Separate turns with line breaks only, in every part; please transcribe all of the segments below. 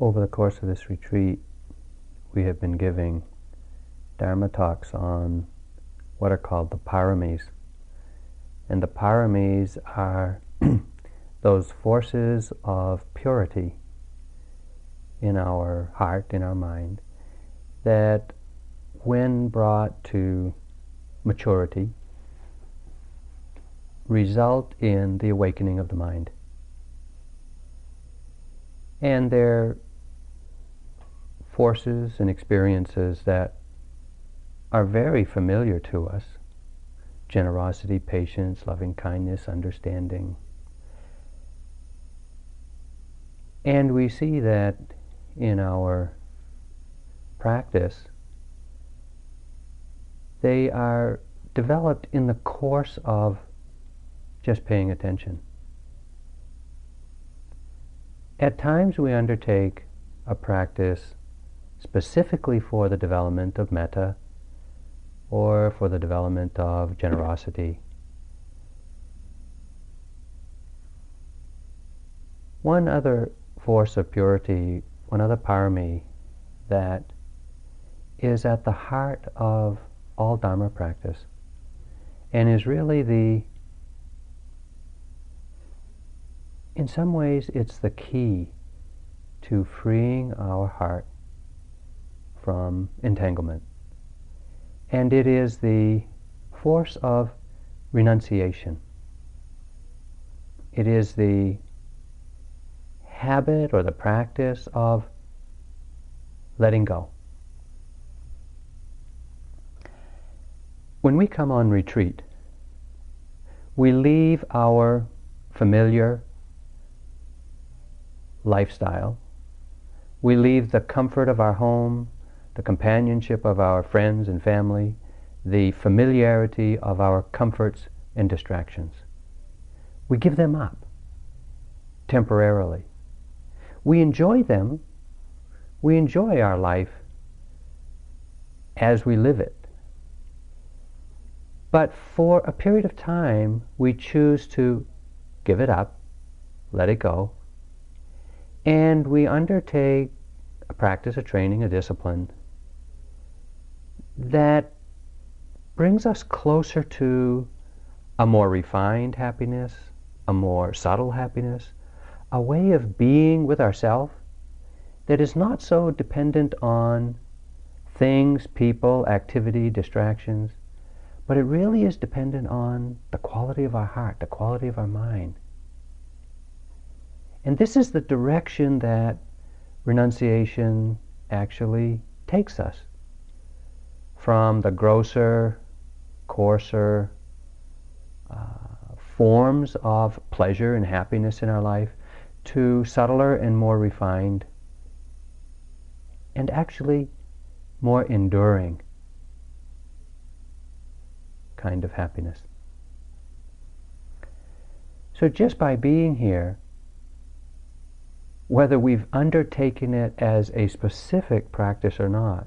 over the course of this retreat, we have been giving Dharma talks on what are called the paramis. And the paramis are those forces of purity in our heart, in our mind, that when brought to maturity, result in the awakening of the mind. And they're forces and experiences that are very familiar to us generosity, patience, loving kindness, understanding. And we see that in our practice, they are developed in the course of just paying attention. At times we undertake a practice specifically for the development of metta or for the development of generosity. One other force of purity, one other parami that is at the heart of all Dharma practice and is really the, in some ways, it's the key to freeing our heart from entanglement. And it is the force of renunciation. It is the habit or the practice of letting go. When we come on retreat, we leave our familiar lifestyle. We leave the comfort of our home, the companionship of our friends and family, the familiarity of our comforts and distractions. We give them up temporarily. We enjoy them. We enjoy our life as we live it. But for a period of time, we choose to give it up, let it go, and we undertake a practice, a training, a discipline that brings us closer to a more refined happiness, a more subtle happiness, a way of being with ourselves that is not so dependent on things, people, activity, distractions, but it really is dependent on the quality of our heart, the quality of our mind. And this is the direction that renunciation actually takes us from the grosser, coarser uh, forms of pleasure and happiness in our life to subtler and more refined and actually more enduring kind of happiness. So just by being here, whether we've undertaken it as a specific practice or not,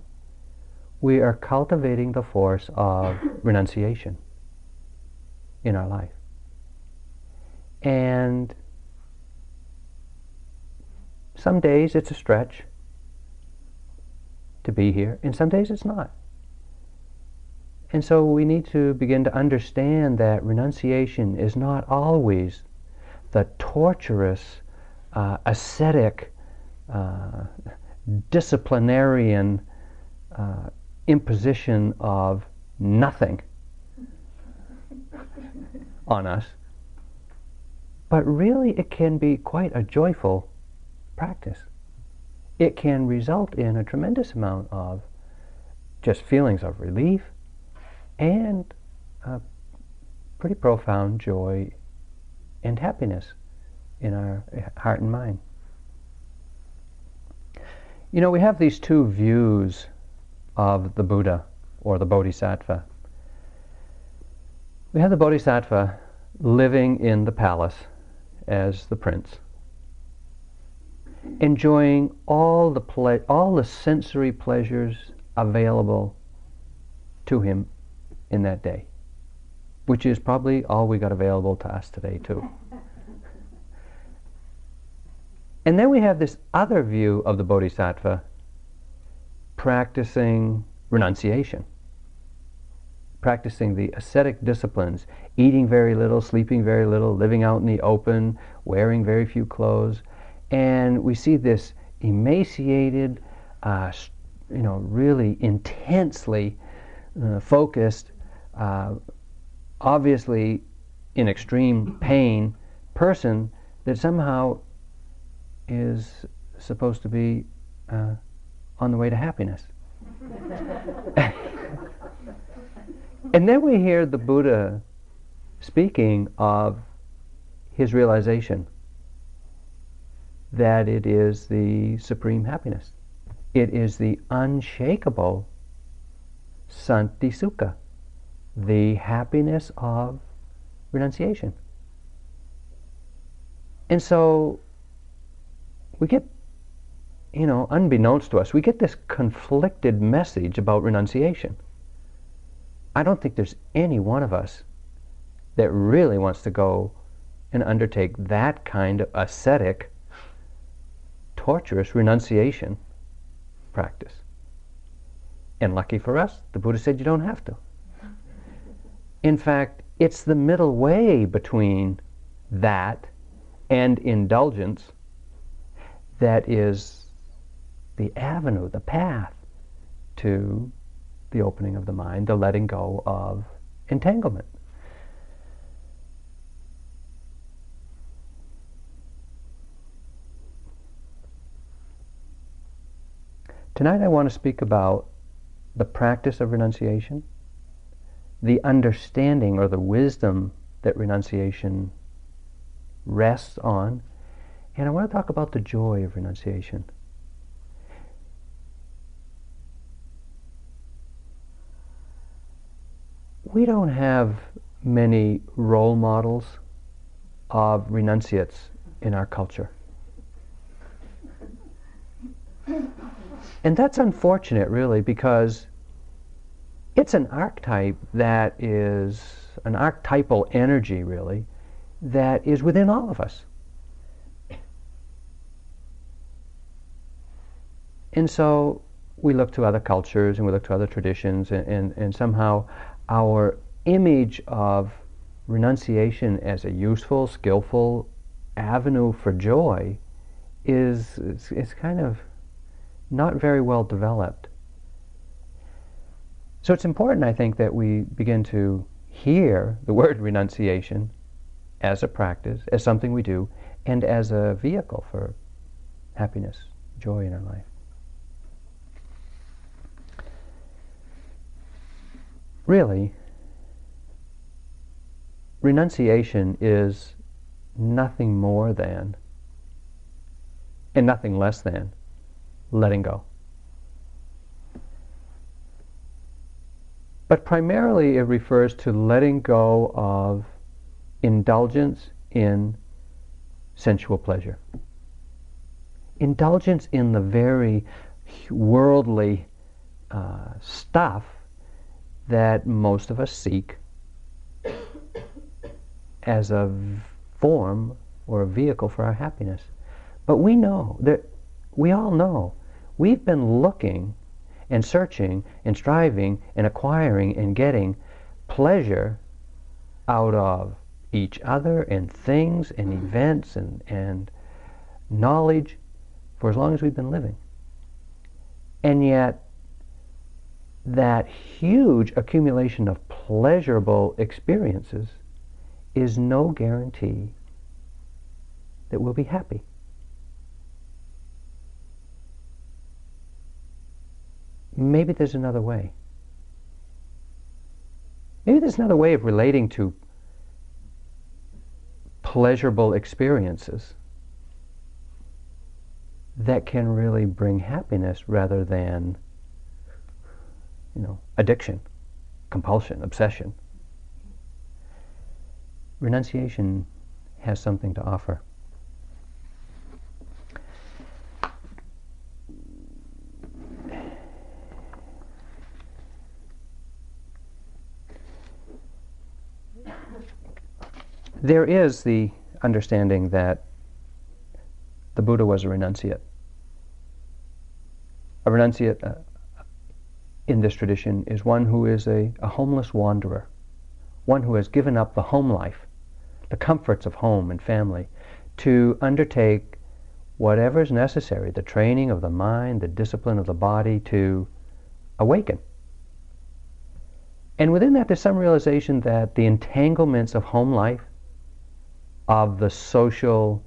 we are cultivating the force of renunciation in our life. And some days it's a stretch to be here, and some days it's not. And so we need to begin to understand that renunciation is not always the torturous, uh, ascetic, uh, disciplinarian uh, imposition of nothing on us. But really, it can be quite a joyful practice. It can result in a tremendous amount of just feelings of relief and a pretty profound joy and happiness in our heart and mind. You know, we have these two views of the Buddha or the Bodhisattva. We have the Bodhisattva living in the palace as the prince, enjoying all the ple- all the sensory pleasures available to him in that day, which is probably all we got available to us today too. And then we have this other view of the bodhisattva practicing renunciation, practicing the ascetic disciplines, eating very little, sleeping very little, living out in the open, wearing very few clothes. And we see this emaciated, uh, you know, really intensely uh, focused, uh, obviously in extreme pain person that somehow is supposed to be uh, on the way to happiness. and then we hear the Buddha speaking of his realization that it is the supreme happiness. It is the unshakable santi sukha, the happiness of renunciation. And so we get, you know, unbeknownst to us, we get this conflicted message about renunciation. I don't think there's any one of us that really wants to go and undertake that kind of ascetic, torturous renunciation practice. And lucky for us, the Buddha said you don't have to. In fact, it's the middle way between that and indulgence that is the avenue, the path to the opening of the mind, the letting go of entanglement. Tonight I want to speak about the practice of renunciation, the understanding or the wisdom that renunciation rests on, and I want to talk about the joy of renunciation. We don't have many role models of renunciates in our culture. And that's unfortunate, really, because it's an archetype that is an archetypal energy, really, that is within all of us. And so we look to other cultures and we look to other traditions, and, and, and somehow our image of renunciation as a useful, skillful avenue for joy is, is, is kind of not very well developed. So it's important, I think, that we begin to hear the word renunciation as a practice, as something we do, and as a vehicle for happiness, joy in our life. Really, renunciation is nothing more than and nothing less than letting go. But primarily it refers to letting go of indulgence in sensual pleasure. Indulgence in the very worldly uh, stuff that most of us seek as a form or a vehicle for our happiness. But we know that we all know we've been looking and searching and striving and acquiring and getting pleasure out of each other and things and events and, and knowledge for as long as we've been living. And yet, that huge accumulation of pleasurable experiences is no guarantee that we'll be happy. Maybe there's another way. Maybe there's another way of relating to pleasurable experiences that can really bring happiness rather than you know, addiction, compulsion, obsession. Renunciation has something to offer. There is the understanding that the Buddha was a renunciate. A renunciate uh, in this tradition is one who is a, a homeless wanderer, one who has given up the home life, the comforts of home and family, to undertake whatever is necessary, the training of the mind, the discipline of the body to awaken. And within that, there's some realization that the entanglements of home life, of the social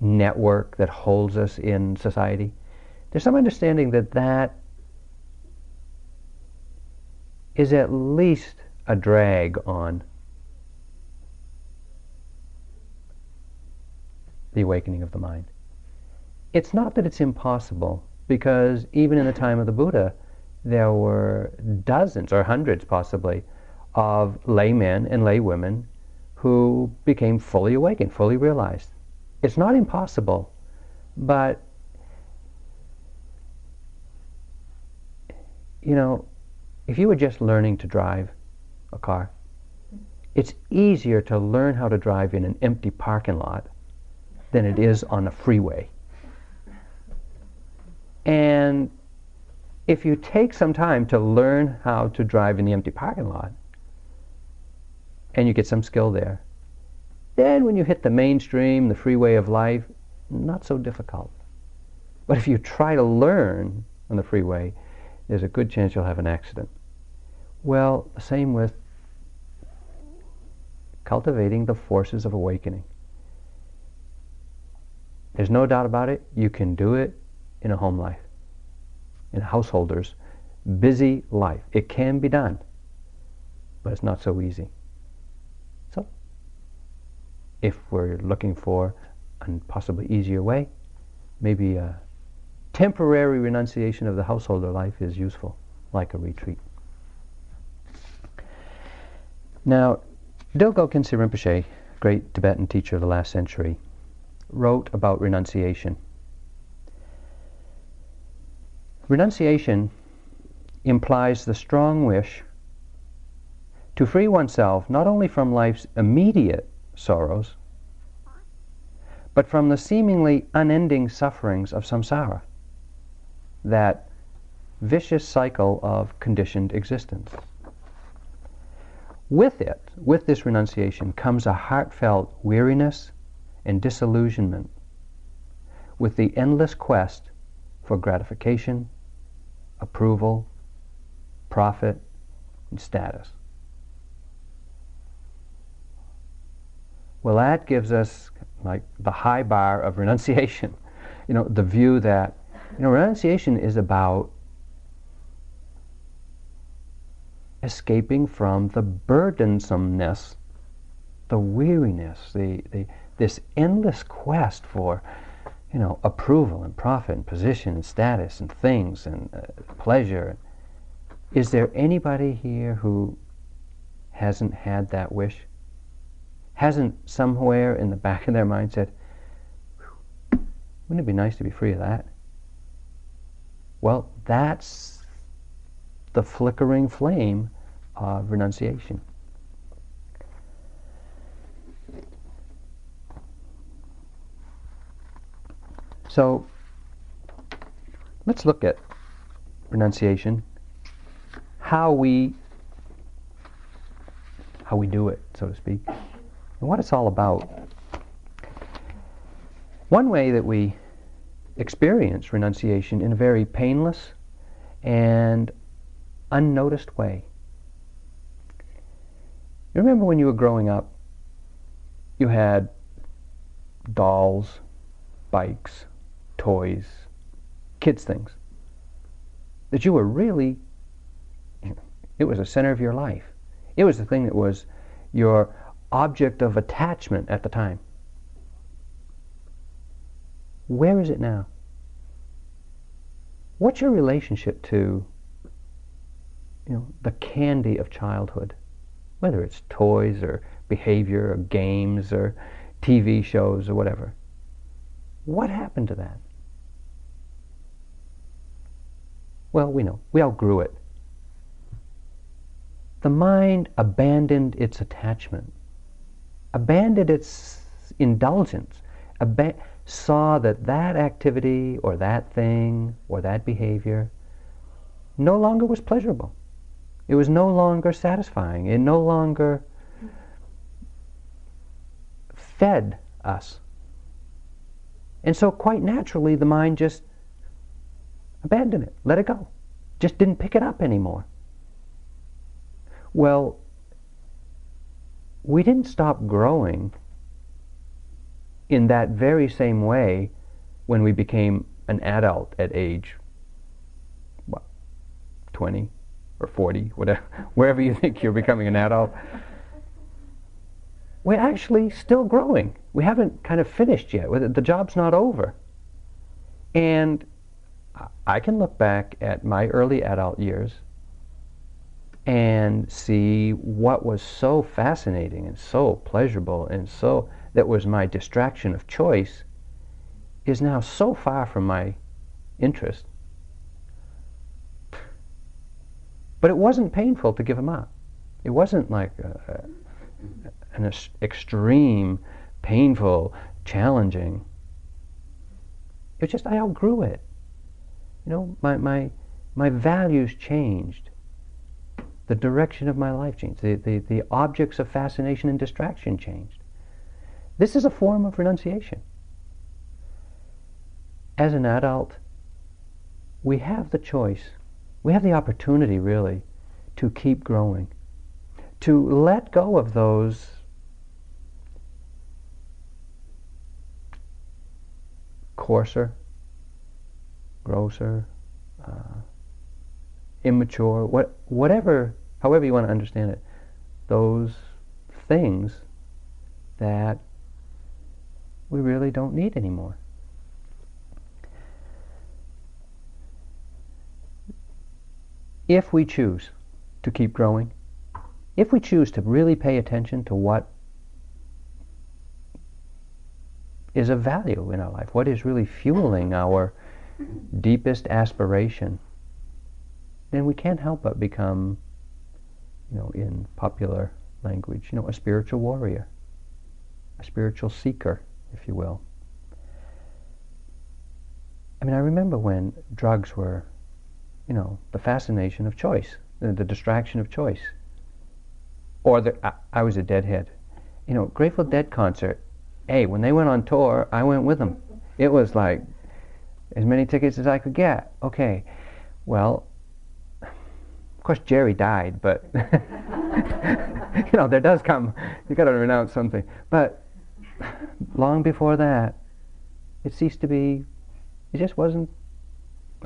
network that holds us in society, there's some understanding that that is at least a drag on the awakening of the mind. It's not that it's impossible, because even in the time of the Buddha, there were dozens or hundreds possibly of laymen and laywomen who became fully awakened, fully realized. It's not impossible, but you know, if you were just learning to drive a car, it's easier to learn how to drive in an empty parking lot than it is on a freeway. And if you take some time to learn how to drive in the empty parking lot, and you get some skill there, then when you hit the mainstream, the freeway of life, not so difficult. But if you try to learn on the freeway, there's a good chance you'll have an accident. Well, same with cultivating the forces of awakening. There's no doubt about it, you can do it in a home life, in a householder's busy life. It can be done, but it's not so easy. So, if we're looking for a possibly easier way, maybe a temporary renunciation of the householder life is useful, like a retreat. Now, Dilgo Khyentse Rinpoche, great Tibetan teacher of the last century, wrote about renunciation. Renunciation implies the strong wish to free oneself not only from life's immediate sorrows, but from the seemingly unending sufferings of samsara that vicious cycle of conditioned existence. With it, with this renunciation, comes a heartfelt weariness and disillusionment with the endless quest for gratification, approval, profit, and status. Well, that gives us like the high bar of renunciation. You know, the view that you know, renunciation is about escaping from the burdensomeness, the weariness, the, the, this endless quest for, you know, approval and profit and position and status and things and uh, pleasure. Is there anybody here who hasn't had that wish? Hasn't somewhere in the back of their mind said, wouldn't it be nice to be free of that? Well, that's the flickering flame of renunciation. So let's look at renunciation, how we how we do it, so to speak, and what it's all about. One way that we experience renunciation in a very painless and unnoticed way. You remember when you were growing up, you had dolls, bikes, toys, kids' things that you were really, it was the center of your life. It was the thing that was your object of attachment at the time. Where is it now? What's your relationship to you know, the candy of childhood? Whether it's toys or behavior or games or TV shows or whatever. What happened to that? Well, we know. We outgrew it. The mind abandoned its attachment, abandoned its indulgence, Ab- saw that that activity or that thing or that behavior no longer was pleasurable. It was no longer satisfying. It no longer fed us. And so, quite naturally, the mind just abandoned it, let it go, just didn't pick it up anymore. Well, we didn't stop growing in that very same way when we became an adult at age what 20 or 40 whatever wherever you think you're becoming an adult we're actually still growing. We haven't kind of finished yet. The job's not over. And i can look back at my early adult years and see what was so fascinating and so pleasurable and so that was my distraction of choice is now so far from my interest. But it wasn't painful to give them up. It wasn't like a, an extreme, painful, challenging. It was just I outgrew it. You know, my, my, my values changed. The direction of my life changed. The, the, the objects of fascination and distraction changed. This is a form of renunciation. As an adult, we have the choice, we have the opportunity really to keep growing, to let go of those coarser, grosser, uh, immature, what, whatever, however you want to understand it, those things that we really don't need anymore. If we choose to keep growing, if we choose to really pay attention to what is of value in our life, what is really fueling our deepest aspiration, then we can't help but become, you know, in popular language, you know, a spiritual warrior, a spiritual seeker if you will. I mean, I remember when drugs were, you know, the fascination of choice, the, the distraction of choice. Or the, I, I, was a deadhead. You know, Grateful Dead concert, hey, when they went on tour, I went with them. It was like as many tickets as I could get. Okay, well, of course Jerry died, but you know, there does come, you got to renounce something. But long before that, it ceased to be, it just wasn't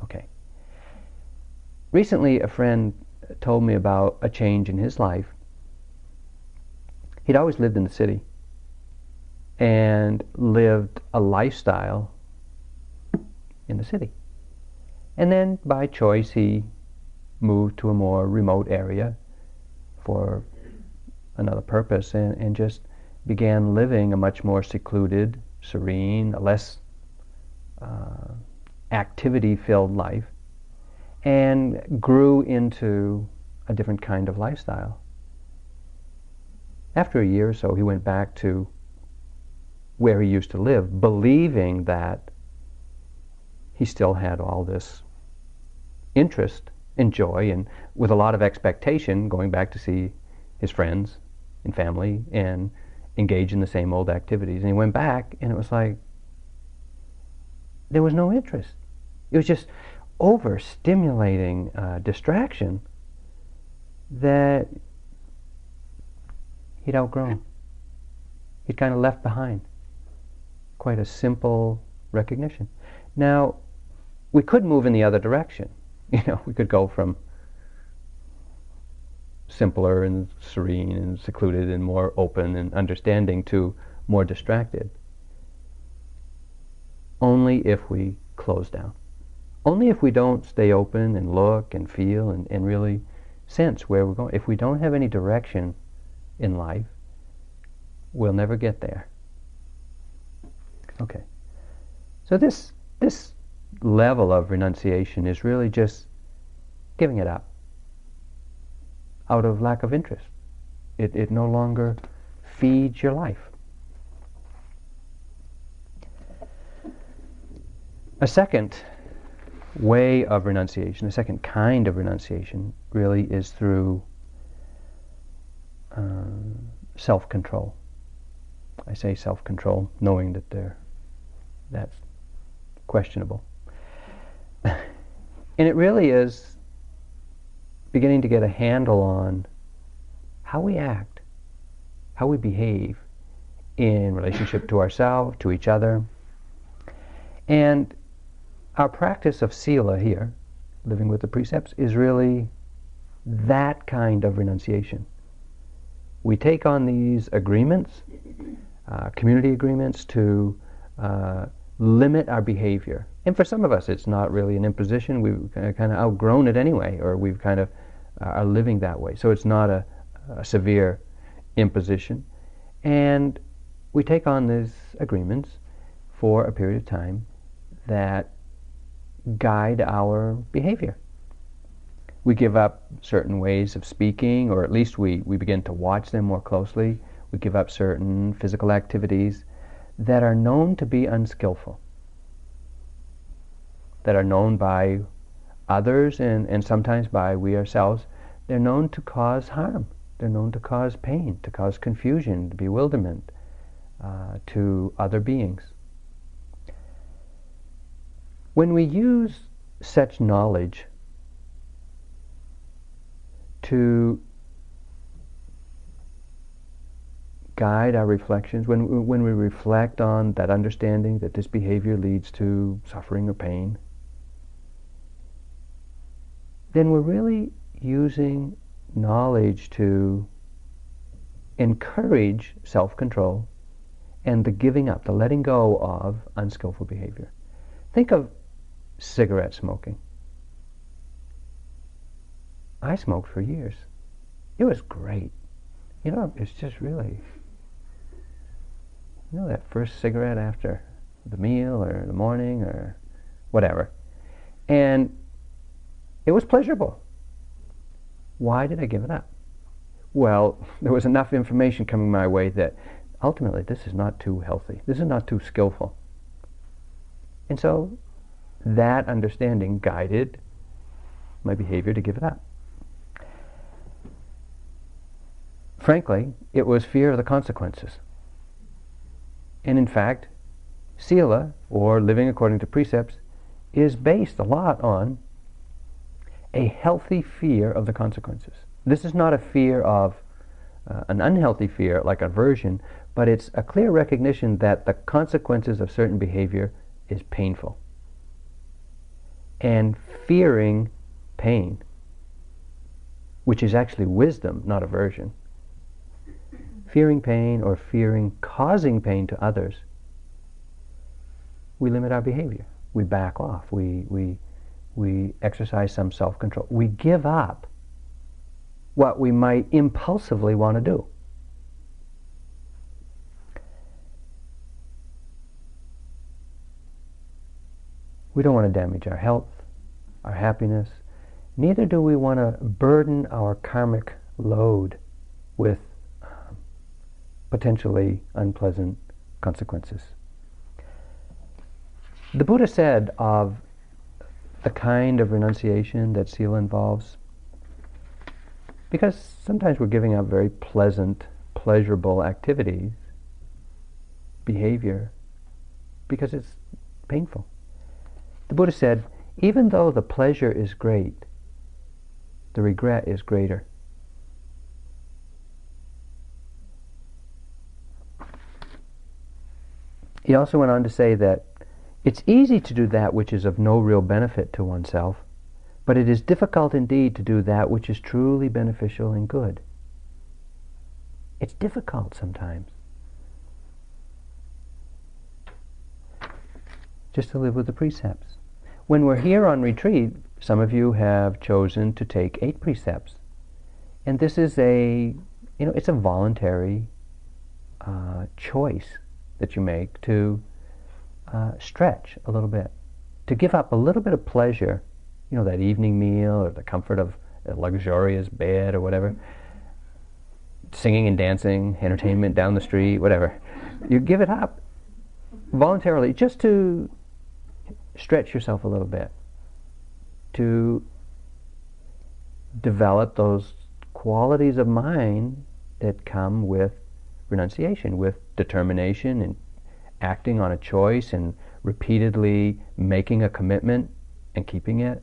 okay. Recently, a friend told me about a change in his life. He'd always lived in the city and lived a lifestyle in the city. And then by choice, he moved to a more remote area for another purpose and, and just began living a much more secluded, serene, a less uh, activity filled life, and grew into a different kind of lifestyle. After a year or so, he went back to where he used to live, believing that he still had all this interest and joy, and with a lot of expectation, going back to see his friends and family and engage in the same old activities. And he went back, and it was like there was no interest. It was just overstimulating uh, distraction that he'd outgrown. He'd kind of left behind. Quite a simple recognition. Now, we could move in the other direction. You know, we could go from simpler and serene and secluded and more open and understanding to more distracted. Only if we close down. Only if we don't stay open and look and feel and, and really sense where we're going. If we don't have any direction in life, we'll never get there. Okay. So this this level of renunciation is really just giving it up out of lack of interest. It, it no longer feeds your life. A second way of renunciation, a second kind of renunciation, really is through um, self control. I say self control, knowing that they're, that's questionable. and it really is beginning to get a handle on how we act, how we behave in relationship to ourselves, to each other. And our practice of sila here, living with the precepts, is really that kind of renunciation. We take on these agreements, uh, community agreements, to uh, limit our behavior. And for some of us, it's not really an imposition. We've kind of outgrown it anyway, or we've kind of uh, are living that way. So it's not a, a severe imposition. And we take on these agreements for a period of time that guide our behavior. We give up certain ways of speaking, or at least we, we begin to watch them more closely. We give up certain physical activities that are known to be unskillful, that are known by others and, and sometimes by we ourselves. They're known to cause harm. They're known to cause pain, to cause confusion, bewilderment uh, to other beings. When we use such knowledge to guide our reflections, when, when we reflect on that understanding that this behavior leads to suffering or pain, then we're really using knowledge to encourage self control and the giving up, the letting go of unskillful behavior. Think of cigarette smoking. I smoked for years. It was great. You know, it's just really, you know, that first cigarette after the meal or the morning or whatever. And it was pleasurable. Why did I give it up? Well, there was enough information coming my way that ultimately this is not too healthy. This is not too skillful. And so that understanding guided my behavior to give it up. Frankly, it was fear of the consequences. And in fact, Sila, or living according to precepts, is based a lot on a healthy fear of the consequences. This is not a fear of uh, an unhealthy fear like aversion, but it's a clear recognition that the consequences of certain behavior is painful and fearing pain, which is actually wisdom, not aversion. Fearing pain or fearing causing pain to others, we limit our behavior. We back off. We, we, we exercise some self control. We give up what we might impulsively want to do. We don't want to damage our health, our happiness. Neither do we want to burden our karmic load with um, potentially unpleasant consequences. The Buddha said of the kind of renunciation that sila involves, because sometimes we're giving up very pleasant, pleasurable activities, behavior, because it's painful. The Buddha said, even though the pleasure is great, the regret is greater. He also went on to say that it's easy to do that which is of no real benefit to oneself, but it is difficult indeed to do that which is truly beneficial and good. It's difficult sometimes. Just to live with the precepts. When we're here on retreat, some of you have chosen to take eight precepts. And this is a, you know, it's a voluntary uh, choice that you make to uh, stretch a little bit, to give up a little bit of pleasure, you know, that evening meal or the comfort of a luxurious bed or whatever, singing and dancing, entertainment down the street, whatever. You give it up voluntarily just to stretch yourself a little bit, to develop those qualities of mind that come with renunciation, with determination and acting on a choice and repeatedly making a commitment and keeping it,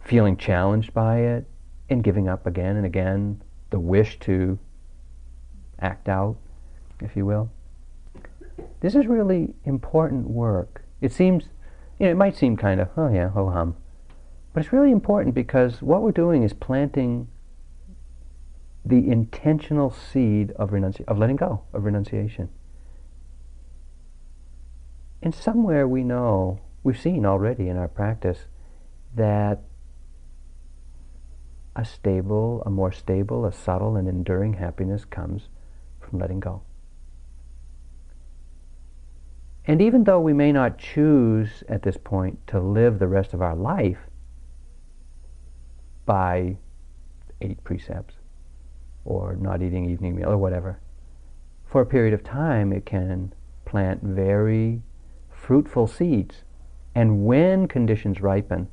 feeling challenged by it and giving up again and again, the wish to act out, if you will. This is really important work. It seems, you know, it might seem kind of, oh yeah, ho hum. But it's really important because what we're doing is planting the intentional seed of renunciation, of letting go, of renunciation. And somewhere we know, we've seen already in our practice, that a stable, a more stable, a subtle and enduring happiness comes from letting go. And even though we may not choose at this point to live the rest of our life by eight precepts or not eating evening meal or whatever, for a period of time it can plant very fruitful seeds. And when conditions ripen,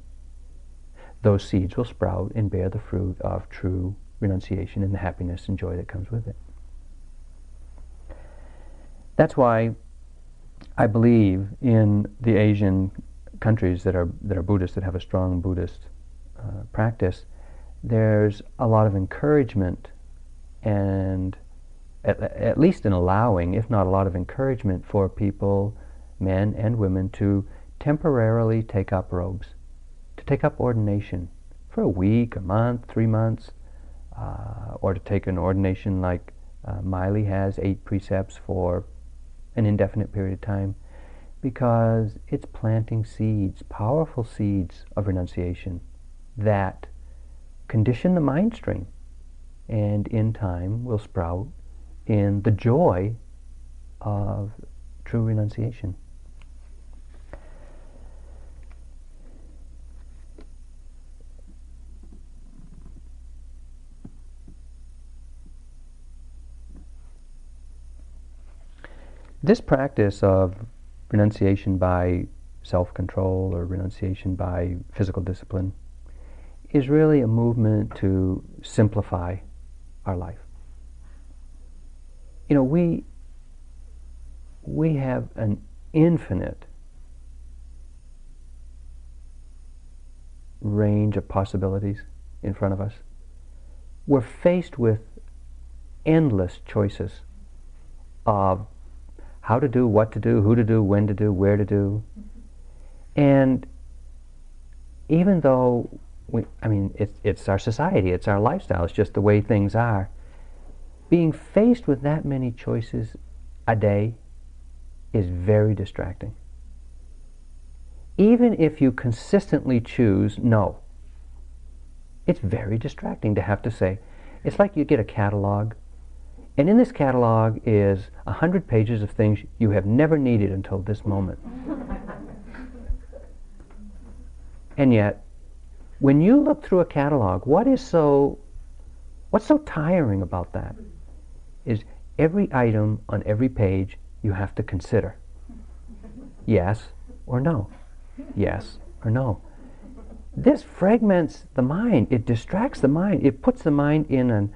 those seeds will sprout and bear the fruit of true renunciation and the happiness and joy that comes with it. That's why I believe in the Asian countries that are that are Buddhist that have a strong Buddhist uh, practice. There's a lot of encouragement and at, at least in allowing, if not a lot of encouragement for people, men and women, to temporarily take up robes, to take up ordination for a week, a month, three months, uh, or to take an ordination like uh, Miley has, eight precepts for an indefinite period of time because it's planting seeds, powerful seeds of renunciation that condition the mind stream and in time will sprout in the joy of true renunciation. This practice of renunciation by self-control or renunciation by physical discipline is really a movement to simplify our life. You know, we we have an infinite range of possibilities in front of us. We're faced with endless choices of how to do, what to do, who to do, when to do, where to do. And even though we, I mean, it's, it's our society, it's our lifestyle, it's just the way things are. Being faced with that many choices a day is very distracting. Even if you consistently choose no, it's very distracting to have to say. It's like you get a catalog and in this catalog is a hundred pages of things you have never needed until this moment. and yet, when you look through a catalog, what is so what's so tiring about that is every item on every page you have to consider. Yes or no. Yes or no. This fragments the mind. It distracts the mind. It puts the mind in an,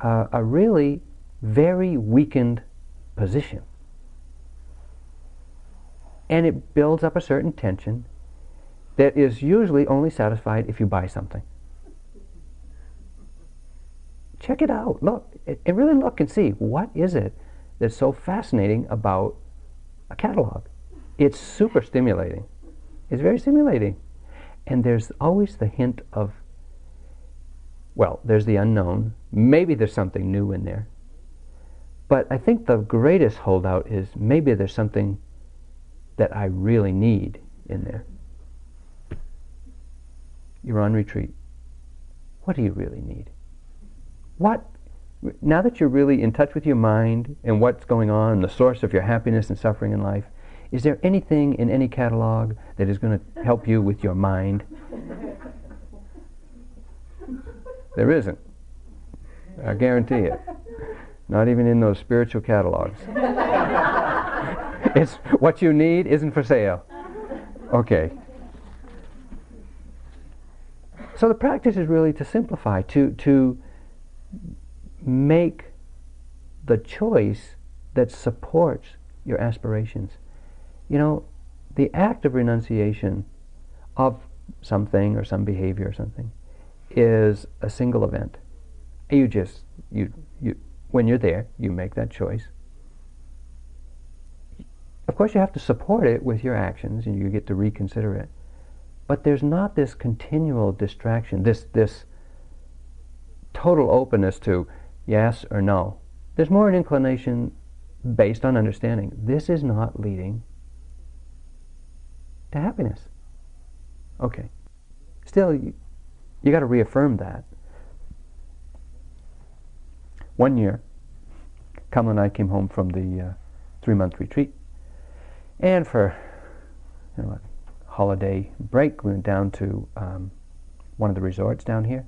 uh, a really very weakened position. And it builds up a certain tension that is usually only satisfied if you buy something. Check it out. Look, and really look and see what is it that's so fascinating about a catalog. It's super stimulating. It's very stimulating. And there's always the hint of, well, there's the unknown. Maybe there's something new in there. But I think the greatest holdout is maybe there's something that I really need in there. You're on retreat. What do you really need? What, now that you're really in touch with your mind and what's going on, the source of your happiness and suffering in life, is there anything in any catalog that is going to help you with your mind? there isn't. I guarantee it. Not even in those spiritual catalogs. it's what you need isn't for sale. Okay. So the practice is really to simplify, to to make the choice that supports your aspirations. You know, the act of renunciation of something or some behavior or something is a single event. You just you when you're there, you make that choice. Of course, you have to support it with your actions, and you get to reconsider it. But there's not this continual distraction, this this total openness to yes or no. There's more an inclination based on understanding. This is not leading to happiness. Okay. Still, you, you got to reaffirm that. One year, Kamala and I came home from the uh, three-month retreat, and for you know, a holiday break, we went down to um, one of the resorts down here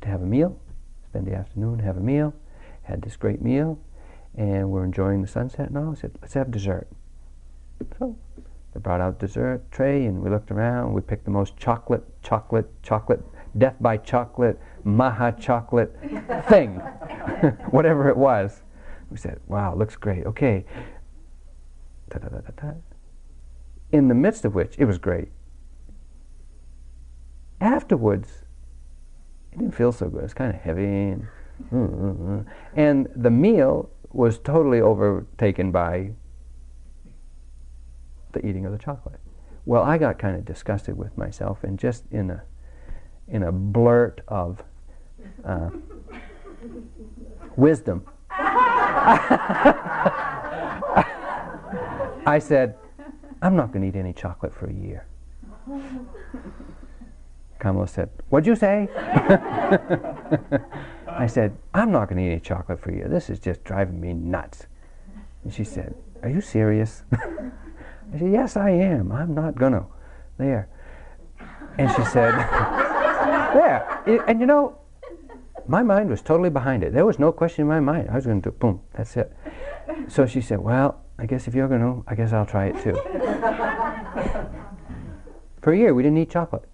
to have a meal, spend the afternoon, have a meal, had this great meal, and we're enjoying the sunset and all. I said, let's have dessert. So they brought out dessert tray, and we looked around. We picked the most chocolate, chocolate, chocolate, death by chocolate, maha chocolate thing, whatever it was. We said, wow, looks great. Okay. Da, da, da, In the midst of which, it was great. Afterwards, it didn't feel so good. It was kind of heavy. And, and the meal was totally overtaken by the eating of the chocolate. Well, I got kind of disgusted with myself, and just in a in a blurt of uh, wisdom, I said, "I'm not going to eat any chocolate for a year." Kamala said, "What'd you say?" I said, "I'm not going to eat any chocolate for a year. This is just driving me nuts." And she said, "Are you serious?" I said, Yes, I am. I'm not going to. There. And she said, There. And you know, my mind was totally behind it. There was no question in my mind. I was going to do, boom, that's it. So she said, Well, I guess if you're going to, I guess I'll try it too. For a year, we didn't eat chocolate.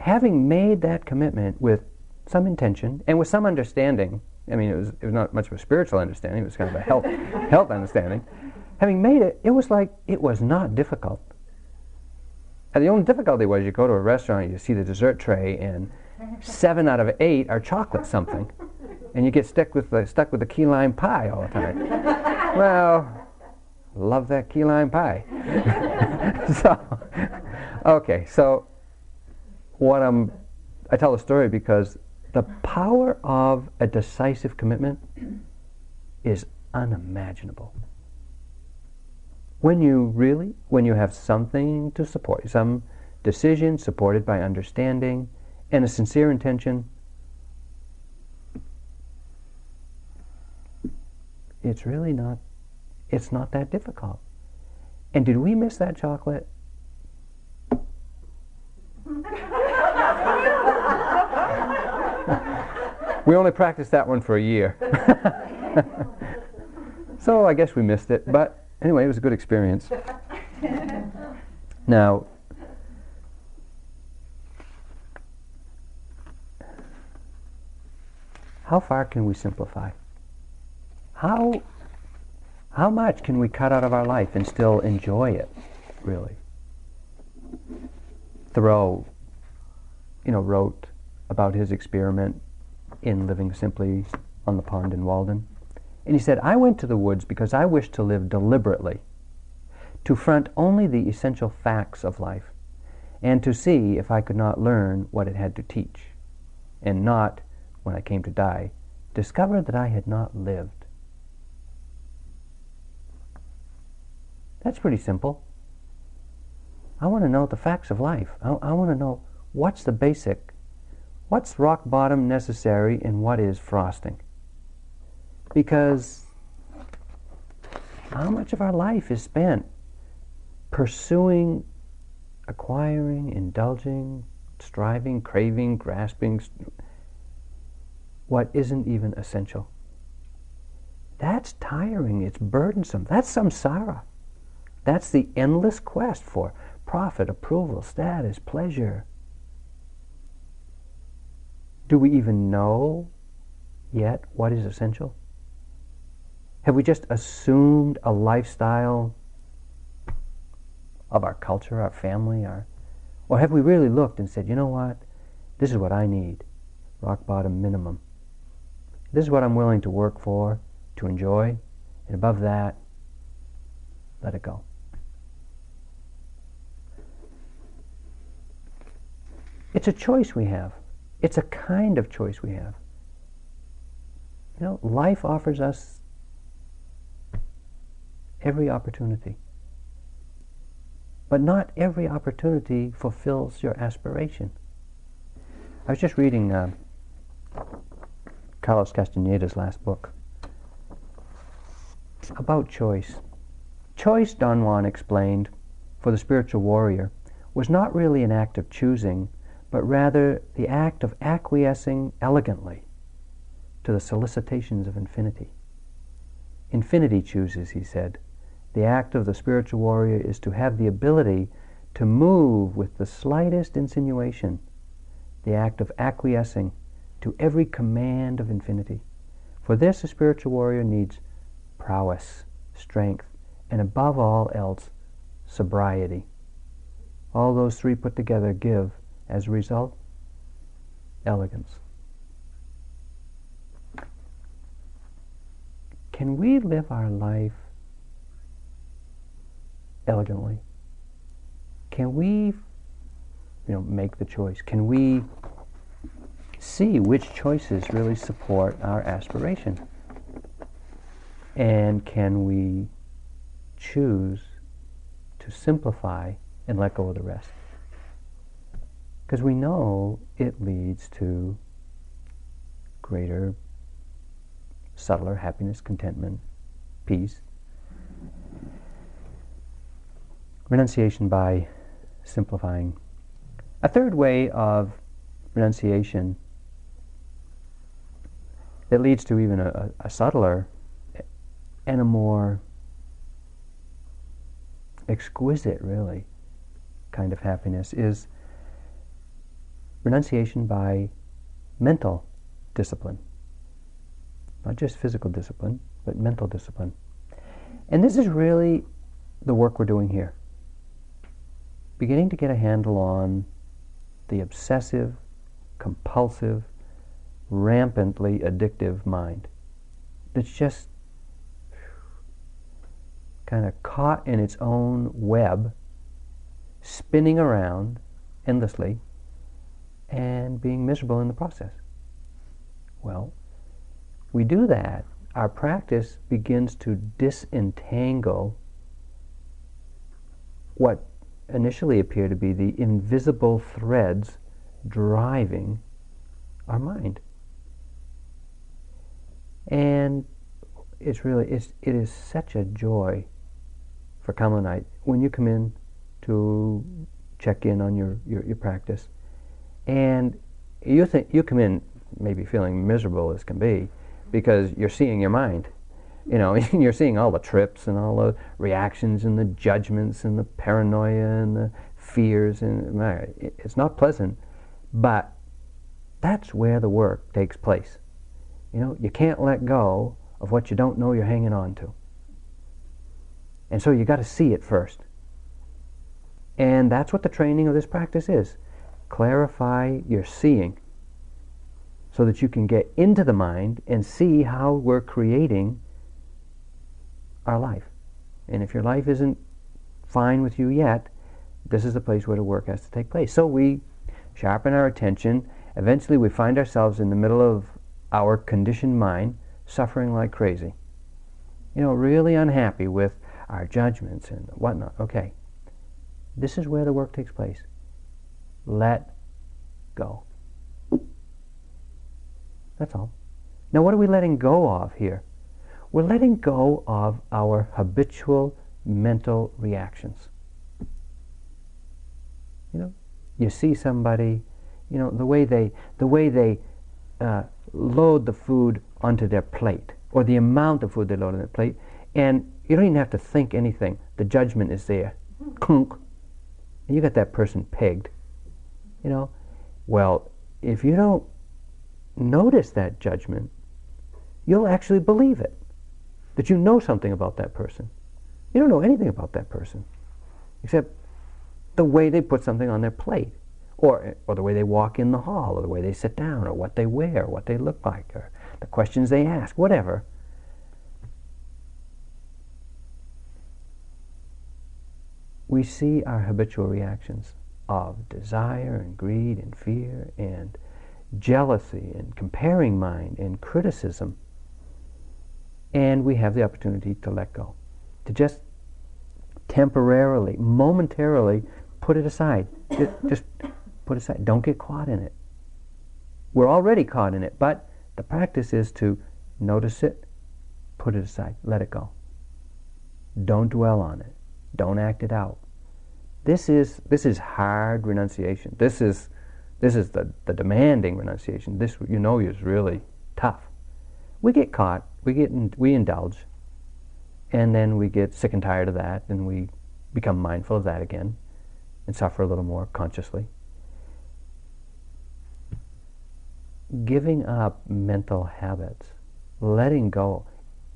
Having made that commitment with some intention and with some understanding, I mean, it was, it was not much of a spiritual understanding, it was kind of a health, health understanding having made it, it was like it was not difficult. And the only difficulty was you go to a restaurant, you see the dessert tray, and seven out of eight are chocolate something, and you get stuck with the stuck with the key lime pie all the time. well, love that key lime pie. so, okay, so what I'm, I tell the story because the power of a decisive commitment is unimaginable when you really, when you have something to support, some decision supported by understanding and a sincere intention, it's really not, it's not that difficult. And did we miss that chocolate? we only practiced that one for a year. so I guess we missed it, but anyway, it was a good experience. now, how far can we simplify? How how much can we cut out of our life and still enjoy it, really? Thoreau, you know, wrote about his experiment in living simply on the pond in Walden. And he said, I went to the woods because I wished to live deliberately, to front only the essential facts of life, and to see if I could not learn what it had to teach, and not, when I came to die, discover that I had not lived. That's pretty simple. I want to know the facts of life. I, I want to know what's the basic, what's rock bottom necessary, and what is frosting. Because how much of our life is spent pursuing, acquiring, indulging, striving, craving, grasping what isn't even essential? That's tiring. It's burdensome. That's samsara. That's the endless quest for profit, approval, status, pleasure. Do we even know yet what is essential? Have we just assumed a lifestyle of our culture, our family, our, or have we really looked and said, you know what, this is what I need, rock bottom minimum. This is what I'm willing to work for, to enjoy, and above that, let it go. It's a choice we have. It's a kind of choice we have. You know, life offers us every opportunity. But not every opportunity fulfills your aspiration. I was just reading uh, Carlos Castaneda's last book about choice. Choice, Don Juan explained, for the spiritual warrior, was not really an act of choosing, but rather the act of acquiescing elegantly to the solicitations of infinity. Infinity chooses, he said, the act of the spiritual warrior is to have the ability to move with the slightest insinuation, the act of acquiescing to every command of infinity. For this, a spiritual warrior needs prowess, strength, and above all else, sobriety. All those three put together give, as a result, elegance. Can we live our life elegantly? Can we, you know, make the choice? Can we see which choices really support our aspiration? And can we choose to simplify and let go of the rest? Because we know it leads to greater, subtler happiness, contentment, peace, renunciation by simplifying. A third way of renunciation that leads to even a, a subtler and a more exquisite, really, kind of happiness is renunciation by mental discipline. Not just physical discipline, but mental discipline. And this is really the work we're doing here beginning to get a handle on the obsessive, compulsive, rampantly addictive mind that's just kind of caught in its own web, spinning around endlessly, and being miserable in the process. Well, we do that, our practice begins to disentangle what initially appear to be the invisible threads driving our mind. And it's really, it's, it is such a joy for Kamala and I when you come in to check in on your, your, your practice. And you think you come in maybe feeling miserable as can be because you're seeing your mind you know, you're seeing all the trips and all the reactions and the judgments and the paranoia and the fears, and it's not pleasant, but that's where the work takes place. You know, you can't let go of what you don't know you're hanging on to. And so you got to see it first. And that's what the training of this practice is. Clarify your seeing so that you can get into the mind and see how we're creating our life. And if your life isn't fine with you yet, this is the place where the work has to take place. So we sharpen our attention. Eventually, we find ourselves in the middle of our conditioned mind, suffering like crazy. You know, really unhappy with our judgments and whatnot. Okay. This is where the work takes place. Let go. That's all. Now, what are we letting go of here? We're letting go of our habitual mental reactions. You know, you see somebody, you know, the way they, the way they uh, load the food onto their plate, or the amount of food they load on their plate, and you don't even have to think anything. The judgment is there. Clunk. And you got that person pegged. You know? Well, if you don't notice that judgment, you'll actually believe it. That you know something about that person. You don't know anything about that person. Except the way they put something on their plate. Or, or the way they walk in the hall, or the way they sit down, or what they wear, or what they look like, or the questions they ask, whatever. we see our habitual reactions of desire and greed and fear and jealousy and comparing mind and criticism. And we have the opportunity to let go, to just temporarily, momentarily put it aside. Just, just put aside. Don't get caught in it. We're already caught in it, but the practice is to notice it, put it aside, let it go. Don't dwell on it. Don't act it out. This is this is hard renunciation. This is this is the, the demanding renunciation. This you know is really tough. We get caught. We get in, we indulge, and then we get sick and tired of that, and we become mindful of that again, and suffer a little more consciously. Giving up mental habits, letting go,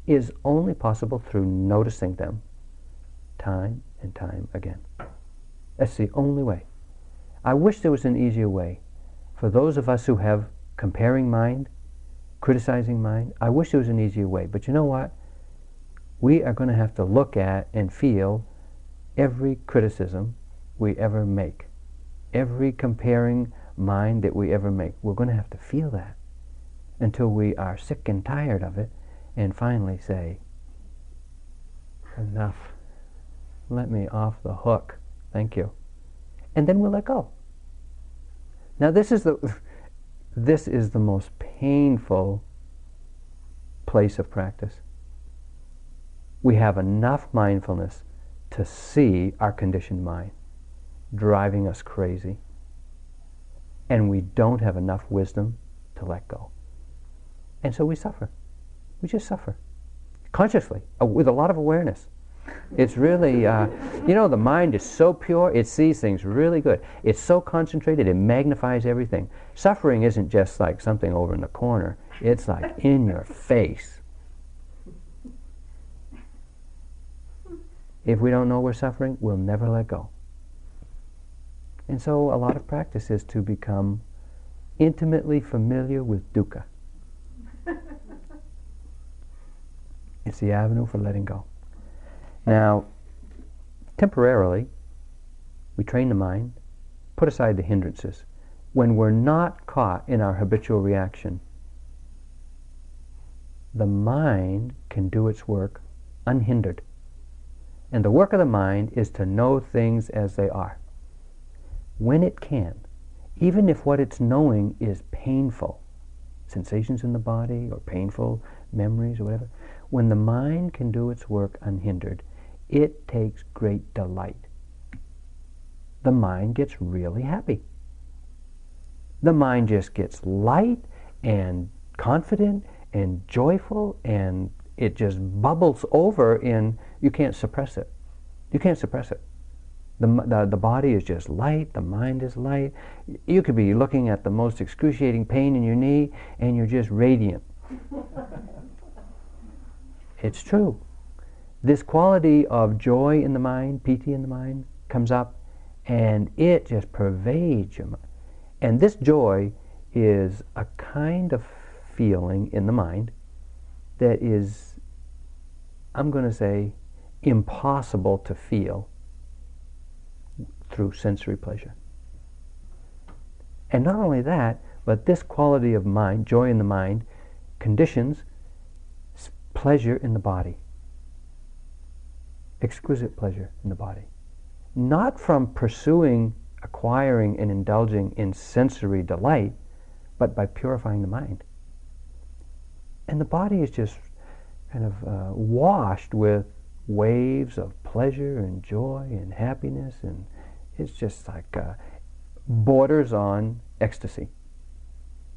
is only possible through noticing them time and time again. That's the only way. I wish there was an easier way. For those of us who have comparing mind, criticizing mind, I wish there was an easier way. But you know what? We are going to have to look at and feel every criticism we ever make, every comparing mind that we ever make. We're going to have to feel that until we are sick and tired of it and finally say, enough. Let me off the hook. Thank you. And then we'll let go. Now this is the this is the most painful place of practice. We have enough mindfulness to see our conditioned mind driving us crazy. And we don't have enough wisdom to let go. And so we suffer. We just suffer. Consciously, uh, with a lot of awareness. It's really, uh, you know, the mind is so pure, it sees things really good. It's so concentrated, it magnifies everything. Suffering isn't just like something over in the corner, it's like in your face. If we don't know we're suffering, we'll never let go. And so a lot of practice is to become intimately familiar with dukkha. it's the avenue for letting go. Now, temporarily, we train the mind, put aside the hindrances. When we're not caught in our habitual reaction, the mind can do its work unhindered. And the work of the mind is to know things as they are. When it can, even if what it's knowing is painful, sensations in the body or painful memories or whatever, when the mind can do its work unhindered, it takes great delight. The mind gets really happy. The mind just gets light and confident and joyful and it just bubbles over in, you can't suppress it. You can't suppress it. The, the, the body is just light, the mind is light. You could be looking at the most excruciating pain in your knee and you're just radiant. it's true this quality of joy in the mind, piti in the mind, comes up and it just pervades your mind. And this joy is a kind of feeling in the mind that is, I'm going to say, impossible to feel through sensory pleasure. And not only that, but this quality of mind, joy in the mind, conditions pleasure in the body exquisite pleasure in the body. Not from pursuing, acquiring, and indulging in sensory delight, but by purifying the mind. And the body is just kind of uh, washed with waves of pleasure and joy and happiness, and it's just like uh, borders on ecstasy.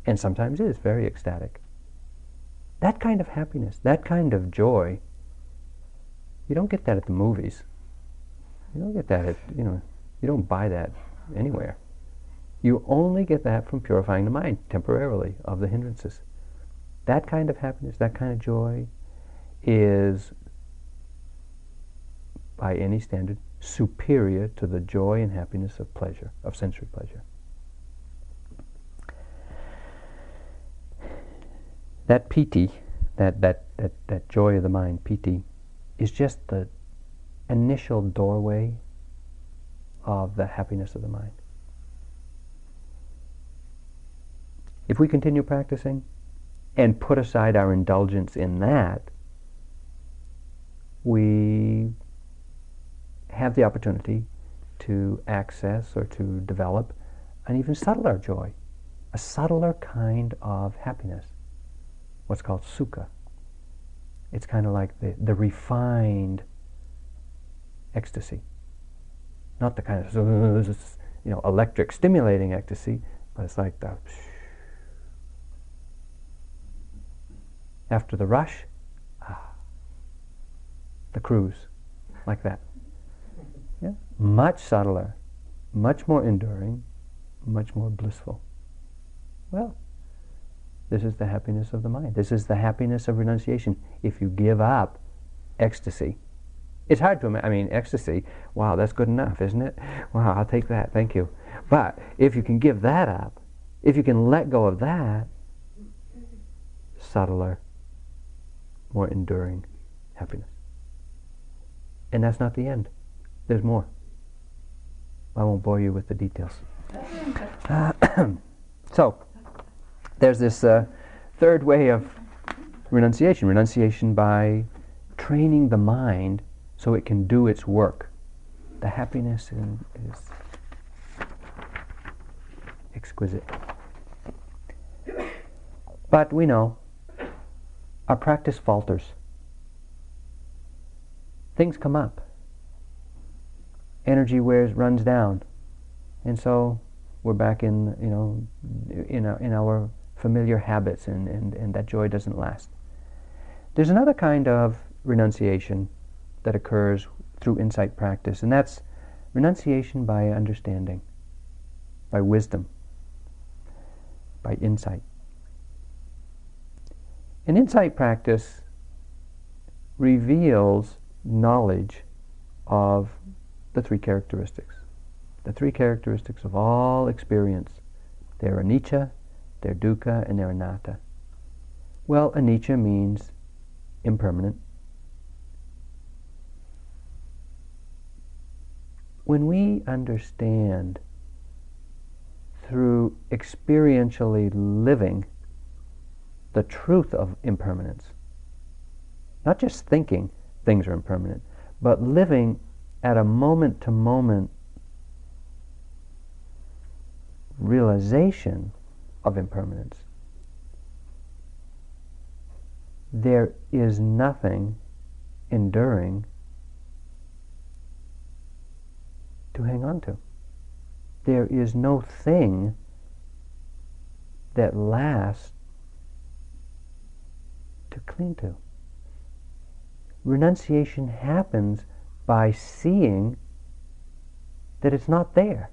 And sometimes it is very ecstatic. That kind of happiness, that kind of joy, You don't get that at the movies. You don't get that at, you know, you don't buy that anywhere. You only get that from purifying the mind temporarily of the hindrances. That kind of happiness, that kind of joy is, by any standard, superior to the joy and happiness of pleasure, of sensory pleasure. That piti, that, that, that, that joy of the mind, piti, is just the initial doorway of the happiness of the mind. If we continue practicing and put aside our indulgence in that, we have the opportunity to access or to develop an even subtler joy, a subtler kind of happiness, what's called sukha. It's kind of like the, the refined ecstasy. Not the kind of, you know, electric stimulating ecstasy, but it's like the, after the rush, ah, the cruise, like that. Yeah? Much subtler, much more enduring, much more blissful. Well, this is the happiness of the mind. This is the happiness of renunciation. If you give up ecstasy, it's hard to imagine. I mean, ecstasy, wow, that's good enough, isn't it? Wow, I'll take that, thank you. But if you can give that up, if you can let go of that, subtler, more enduring happiness. And that's not the end. There's more. I won't bore you with the details. Uh, so, there's this uh, third way of renunciation renunciation by training the mind so it can do its work. The happiness in, is exquisite. But we know our practice falters. Things come up. Energy wears runs down. And so we're back in, you know, in, our, in our familiar habits and, and, and that joy doesn't last. There's another kind of renunciation that occurs through insight practice, and that's renunciation by understanding, by wisdom, by insight. An insight practice reveals knowledge of the three characteristics. The three characteristics of all experience. They're anicca, they're dukkha, and they're anatta. Well, anicca means impermanent. When we understand through experientially living the truth of impermanence, not just thinking things are impermanent, but living at a moment to moment realization of impermanence. There is nothing enduring to hang on to. There is no thing that lasts to cling to. Renunciation happens by seeing that it's not there.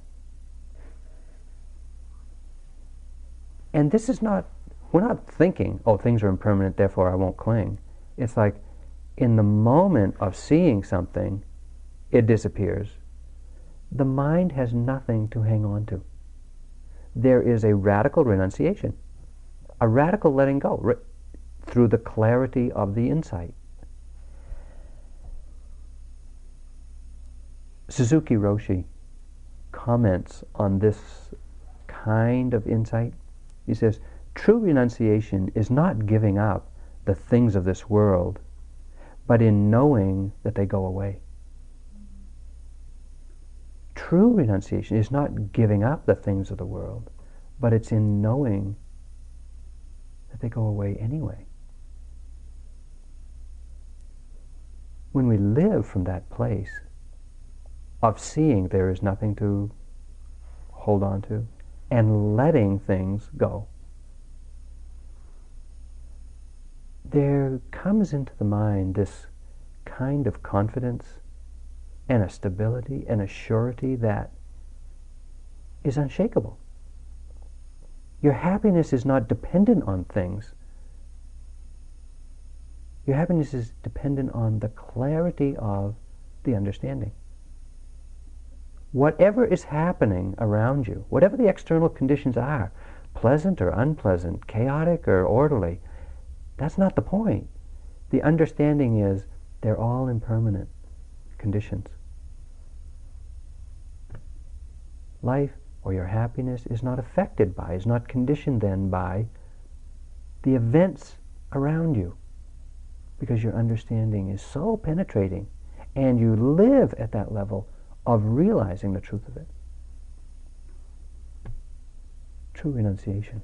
And this is not, we're not thinking, oh, things are impermanent, therefore I won't cling. It's like in the moment of seeing something, it disappears the mind has nothing to hang on to. There is a radical renunciation, a radical letting go re- through the clarity of the insight. Suzuki Roshi comments on this kind of insight. He says, True renunciation is not giving up the things of this world, but in knowing that they go away. True renunciation is not giving up the things of the world, but it's in knowing that they go away anyway. When we live from that place of seeing there is nothing to hold on to and letting things go, there comes into the mind this kind of confidence and a stability and a surety that is unshakable. Your happiness is not dependent on things. Your happiness is dependent on the clarity of the understanding. Whatever is happening around you, whatever the external conditions are, pleasant or unpleasant, chaotic or orderly, that's not the point. The understanding is they're all impermanent conditions. Life or your happiness is not affected by, is not conditioned then by the events around you because your understanding is so penetrating and you live at that level of realizing the truth of it. True renunciation.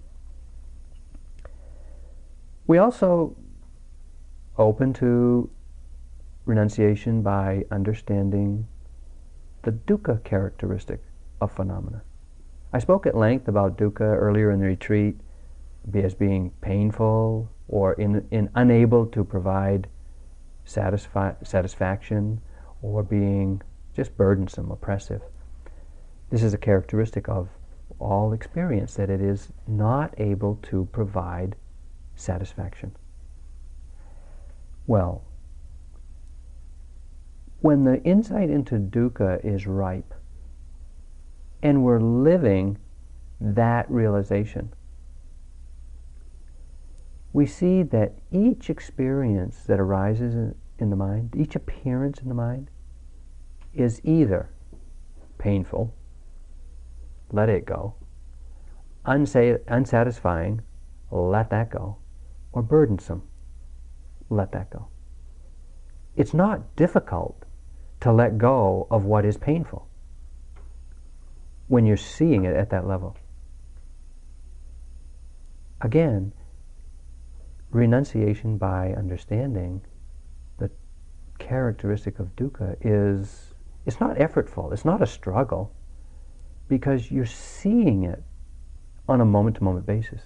We also open to renunciation by understanding the dukkha characteristic of phenomena. I spoke at length about dukkha earlier in the retreat as being painful or in, in unable to provide satisfi- satisfaction or being just burdensome, oppressive. This is a characteristic of all experience that it is not able to provide satisfaction. Well, when the insight into dukkha is ripe and we're living that realization, we see that each experience that arises in, the mind, each appearance in the mind, is either painful, let it go, unsa- unsatisfying, let that go, or burdensome, let that go. It's not difficult to let go of what is painful when you're seeing it at that level. Again, renunciation by understanding the characteristic of dukkha is it's not effortful, it's not a struggle, because you're seeing it on a moment to moment basis.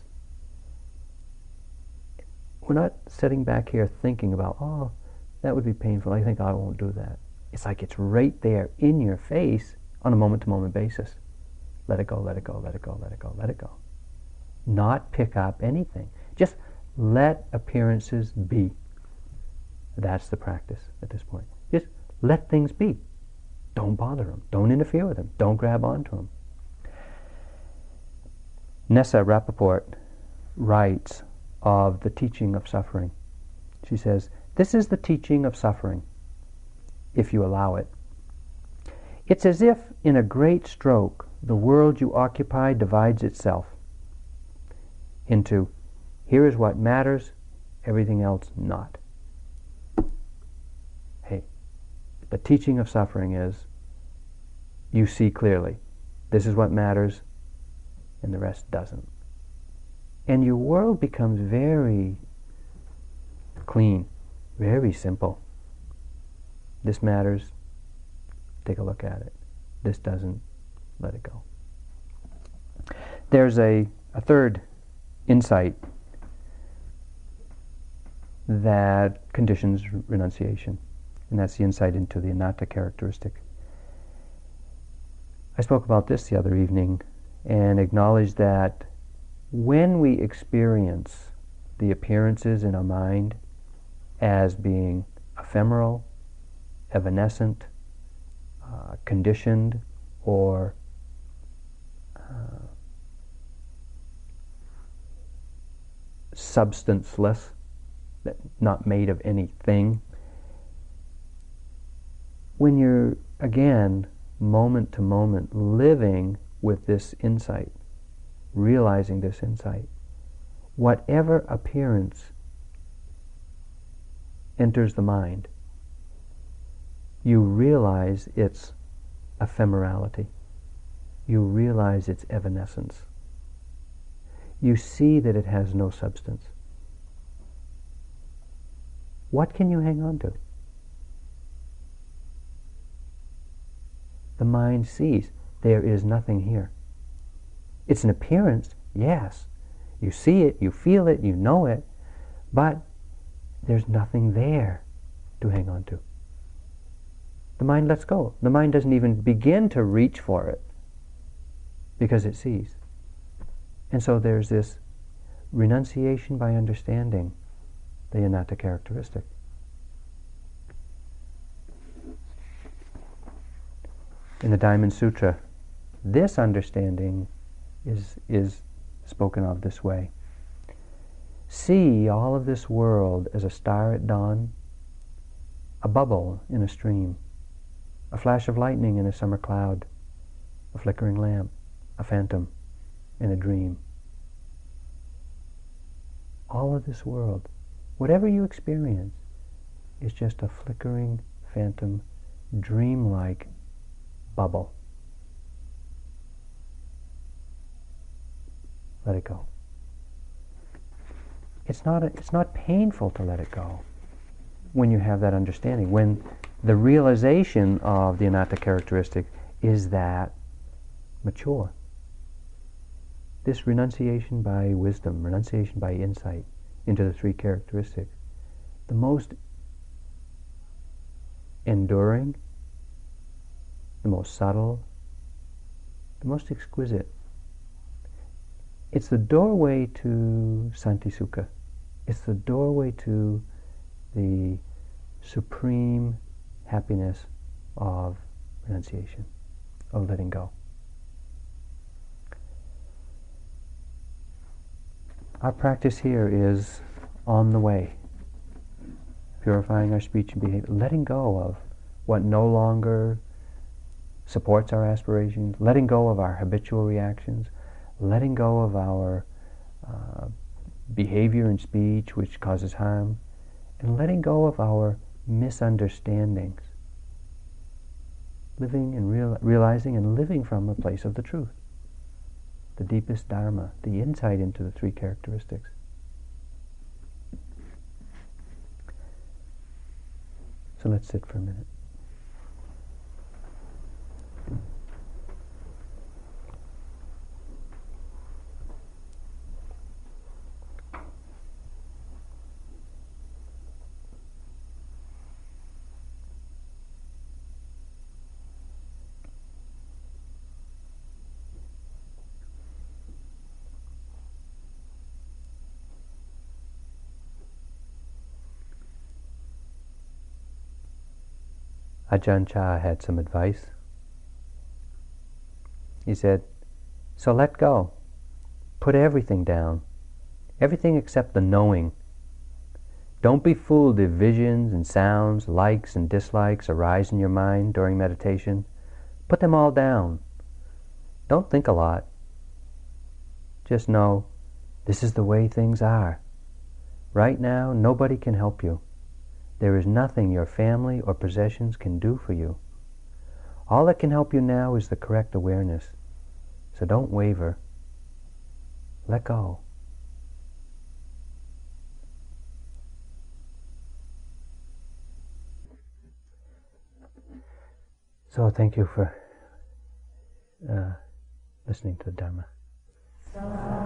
We're not sitting back here thinking about, oh, that would be painful. I think I won't do that. It's like it's right there in your face on a moment to moment basis. Let it go, let it go, let it go, let it go, let it go. Not pick up anything. Just let appearances be. That's the practice at this point. Just let things be. Don't bother them. Don't interfere with them. Don't grab onto them. Nessa Rapoport writes of the teaching of suffering. She says, This is the teaching of suffering, if you allow it. It's as if, in a great stroke, the world you occupy divides itself into here is what matters, everything else not. Hey, the teaching of suffering is you see clearly. This is what matters, and the rest doesn't. And your world becomes very clean, very simple. This matters, take a look at it. This doesn't, let it go. There's a, a third insight that conditions renunciation, and that's the insight into the anatta characteristic. I spoke about this the other evening and acknowledged that when we experience the appearances in our mind as being ephemeral, evanescent, uh, conditioned, or uh, substanceless, not made of anything. When you're, again, moment to moment living with this insight, realizing this insight, whatever appearance enters the mind, you realize its ephemerality. You realize its evanescence. You see that it has no substance. What can you hang on to? The mind sees there is nothing here. It's an appearance, yes. You see it, you feel it, you know it, but there's nothing there to hang on to. the mind lets go. The mind doesn't even begin to reach for it because it sees. And so there's this renunciation by understanding the anatta characteristic. In the Diamond Sutra, this understanding is, is spoken of this way. See all of this world as a star at dawn, a bubble in a stream, a flash of lightning in a summer cloud, a flickering lamp, a phantom in a dream. All of this world, whatever you experience, is just a flickering, phantom, dreamlike bubble. Let it go. It's not, a, it's not painful to let it go when you have that understanding. When the realization of the anatta characteristic is that mature. This renunciation by wisdom, renunciation by insight into the three characteristics, the most enduring, the most subtle, the most exquisite. It's the doorway to Santisukha. It's the doorway to the supreme happiness of renunciation, of letting go. Our practice here is on the way, purifying our speech and behavior, letting go of what no longer supports our aspirations, letting go of our habitual reactions, letting go of our uh, behavior and speech which causes harm, and letting go of our misunderstandings. Living and real, realizing and living from a place of the truth, the deepest Dharma, the insight into the three characteristics. So let's sit for a minute. Ajahn Chah had some advice. He said, So let go. Put everything down. Everything except the knowing. Don't be fooled if visions and sounds, likes and dislikes arise in your mind during meditation. Put them all down. Don't think a lot. Just know this is the way things are. Right now, nobody can help you. There is nothing your family or possessions can do for you. All that can help you now is the correct awareness. So don't waver. Let go. So thank you for uh, listening to the Dharma.